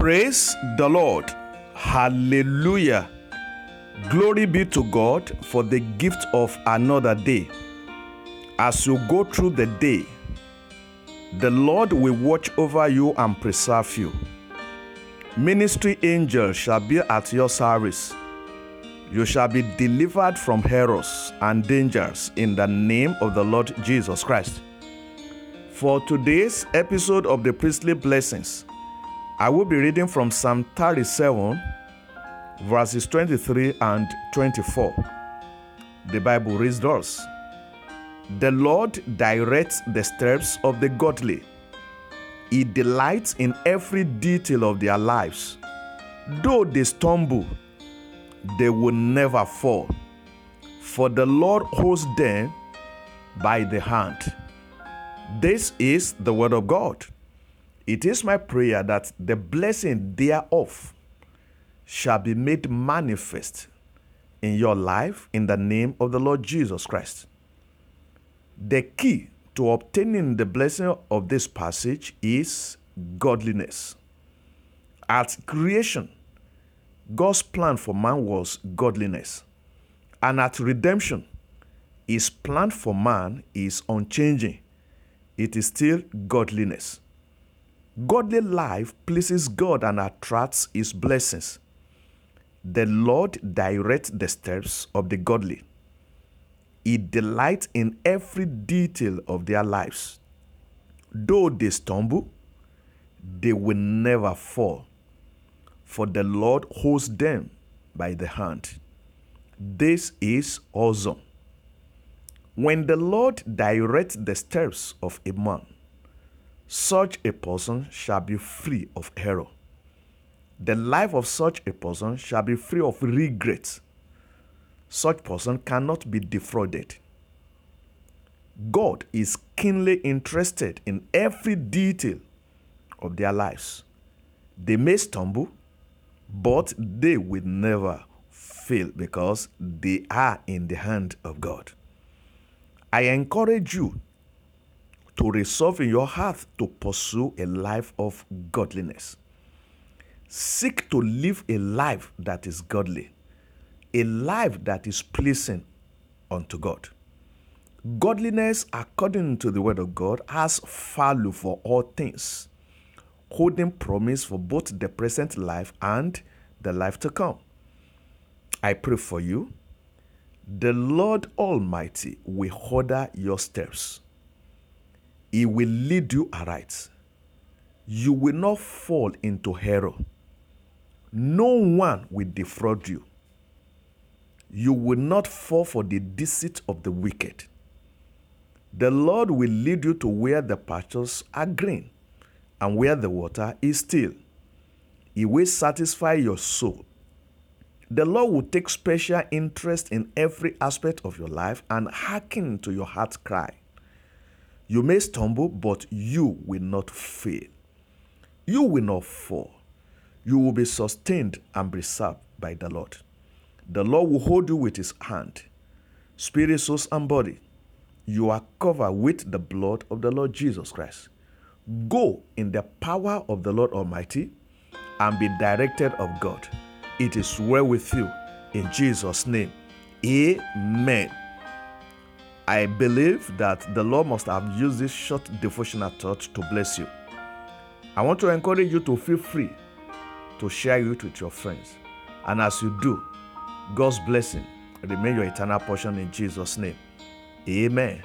Praise the Lord. Hallelujah. Glory be to God for the gift of another day. As you go through the day, the Lord will watch over you and preserve you. Ministry angels shall be at your service. You shall be delivered from errors and dangers in the name of the Lord Jesus Christ. For today's episode of the Priestly Blessings, I will be reading from Psalm 37, verses 23 and 24. The Bible reads thus The Lord directs the steps of the godly, He delights in every detail of their lives. Though they stumble, they will never fall, for the Lord holds them by the hand. This is the word of God. It is my prayer that the blessing thereof shall be made manifest in your life in the name of the Lord Jesus Christ. The key to obtaining the blessing of this passage is godliness. At creation, God's plan for man was godliness. And at redemption, his plan for man is unchanging. It is still godliness. Godly life pleases God and attracts his blessings. The Lord directs the steps of the godly. He delights in every detail of their lives. Though they stumble, they will never fall, for the Lord holds them by the hand. This is awesome. When the Lord directs the steps of a man, such a person shall be free of error. The life of such a person shall be free of regret. Such person cannot be defrauded. God is keenly interested in every detail of their lives. They may stumble, but they will never fail because they are in the hand of God. I encourage you to resolve in your heart to pursue a life of godliness. Seek to live a life that is godly, a life that is pleasing unto God. Godliness, according to the word of God, has value for all things, holding promise for both the present life and the life to come. I pray for you. The Lord Almighty will order your steps. He will lead you aright. You will not fall into error. No one will defraud you. You will not fall for the deceit of the wicked. The Lord will lead you to where the pastures are green and where the water is still. He will satisfy your soul. The Lord will take special interest in every aspect of your life and hearken to your heart's cry. You may stumble, but you will not fail. You will not fall. You will be sustained and preserved by the Lord. The Lord will hold you with his hand, spirit, soul, and body. You are covered with the blood of the Lord Jesus Christ. Go in the power of the Lord Almighty and be directed of God. It is well with you in Jesus' name. Amen. I believe that the Lord must have used this short devotional thought to bless you. I want to encourage you to feel free to share it with your friends. And as you do, God's blessing remain your eternal portion in Jesus' name. Amen.